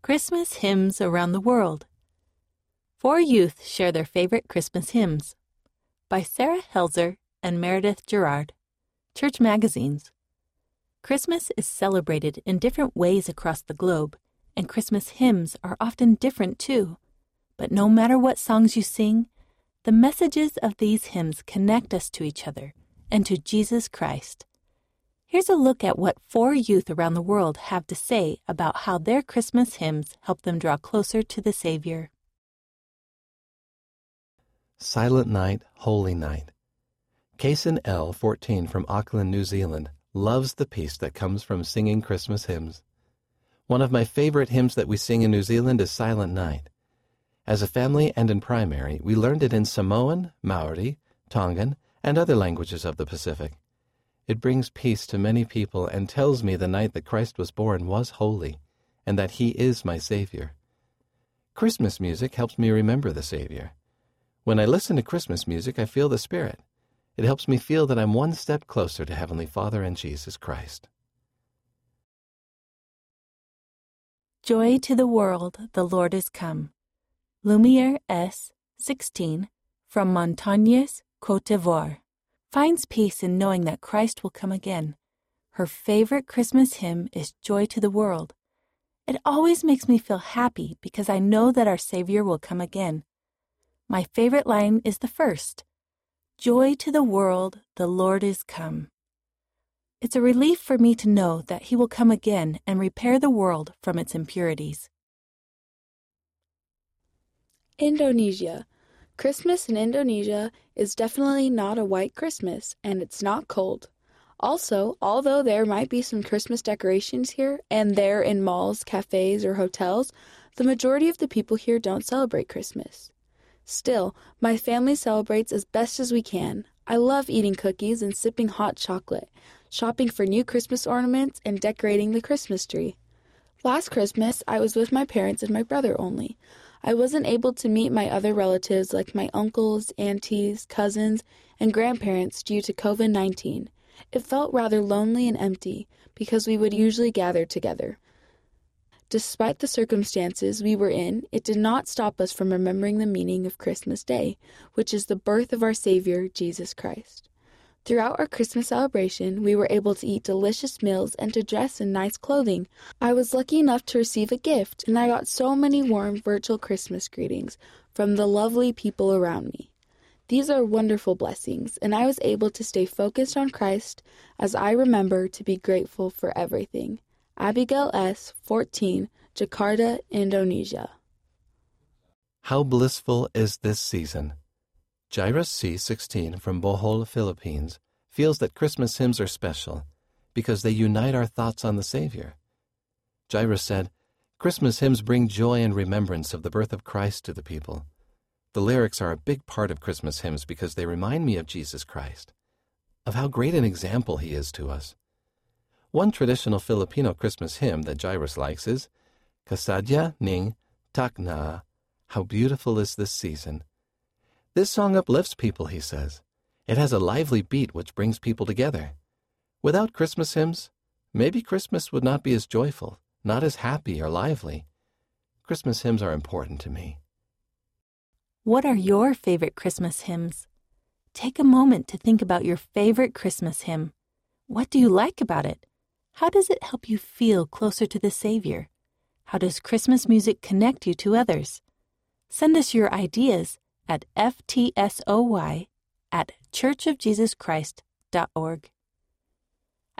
Christmas Hymns Around the World. Four youth share their favorite Christmas hymns. By Sarah Helzer and Meredith Gerard. Church Magazines. Christmas is celebrated in different ways across the globe, and Christmas hymns are often different too. But no matter what songs you sing, the messages of these hymns connect us to each other and to Jesus Christ. Here's a look at what four youth around the world have to say about how their Christmas hymns help them draw closer to the Savior. Silent Night, Holy Night. Kason L., 14, from Auckland, New Zealand, loves the peace that comes from singing Christmas hymns. One of my favorite hymns that we sing in New Zealand is Silent Night. As a family and in primary, we learned it in Samoan, Maori, Tongan, and other languages of the Pacific. It brings peace to many people and tells me the night that Christ was born was holy and that he is my Savior. Christmas music helps me remember the Savior. When I listen to Christmas music, I feel the Spirit. It helps me feel that I'm one step closer to Heavenly Father and Jesus Christ. Joy to the world, the Lord is come. Lumiere S. 16 from Montagnes, Cote d'Ivoire finds peace in knowing that Christ will come again. Her favorite Christmas hymn is Joy to the World. It always makes me feel happy because I know that our Savior will come again. My favorite line is the first Joy to the world, the Lord is come. It's a relief for me to know that He will come again and repair the world from its impurities. Indonesia. Christmas in Indonesia is definitely not a white Christmas, and it's not cold. Also, although there might be some Christmas decorations here and there in malls, cafes, or hotels, the majority of the people here don't celebrate Christmas. Still, my family celebrates as best as we can. I love eating cookies and sipping hot chocolate, shopping for new Christmas ornaments, and decorating the Christmas tree. Last Christmas, I was with my parents and my brother only. I wasn't able to meet my other relatives like my uncles, aunties, cousins, and grandparents due to COVID 19. It felt rather lonely and empty because we would usually gather together. Despite the circumstances we were in, it did not stop us from remembering the meaning of Christmas Day, which is the birth of our Savior, Jesus Christ. Throughout our Christmas celebration, we were able to eat delicious meals and to dress in nice clothing. I was lucky enough to receive a gift, and I got so many warm virtual Christmas greetings from the lovely people around me. These are wonderful blessings, and I was able to stay focused on Christ as I remember to be grateful for everything. Abigail S., 14, Jakarta, Indonesia. How blissful is this season! Jairus C. 16 from Bohol, Philippines, feels that Christmas hymns are special because they unite our thoughts on the Savior. Jairus said, Christmas hymns bring joy and remembrance of the birth of Christ to the people. The lyrics are a big part of Christmas hymns because they remind me of Jesus Christ, of how great an example he is to us. One traditional Filipino Christmas hymn that Jairus likes is Kasadya Ning Takna. How beautiful is this season. This song uplifts people, he says. It has a lively beat which brings people together. Without Christmas hymns, maybe Christmas would not be as joyful, not as happy or lively. Christmas hymns are important to me. What are your favorite Christmas hymns? Take a moment to think about your favorite Christmas hymn. What do you like about it? How does it help you feel closer to the Savior? How does Christmas music connect you to others? Send us your ideas at ftsoy at churchofjesuschrist.org.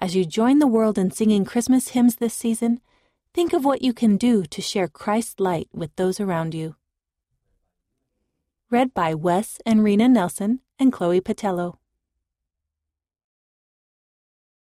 As you join the world in singing Christmas hymns this season, think of what you can do to share Christ's light with those around you. Read by Wes and Rena Nelson and Chloe Patello.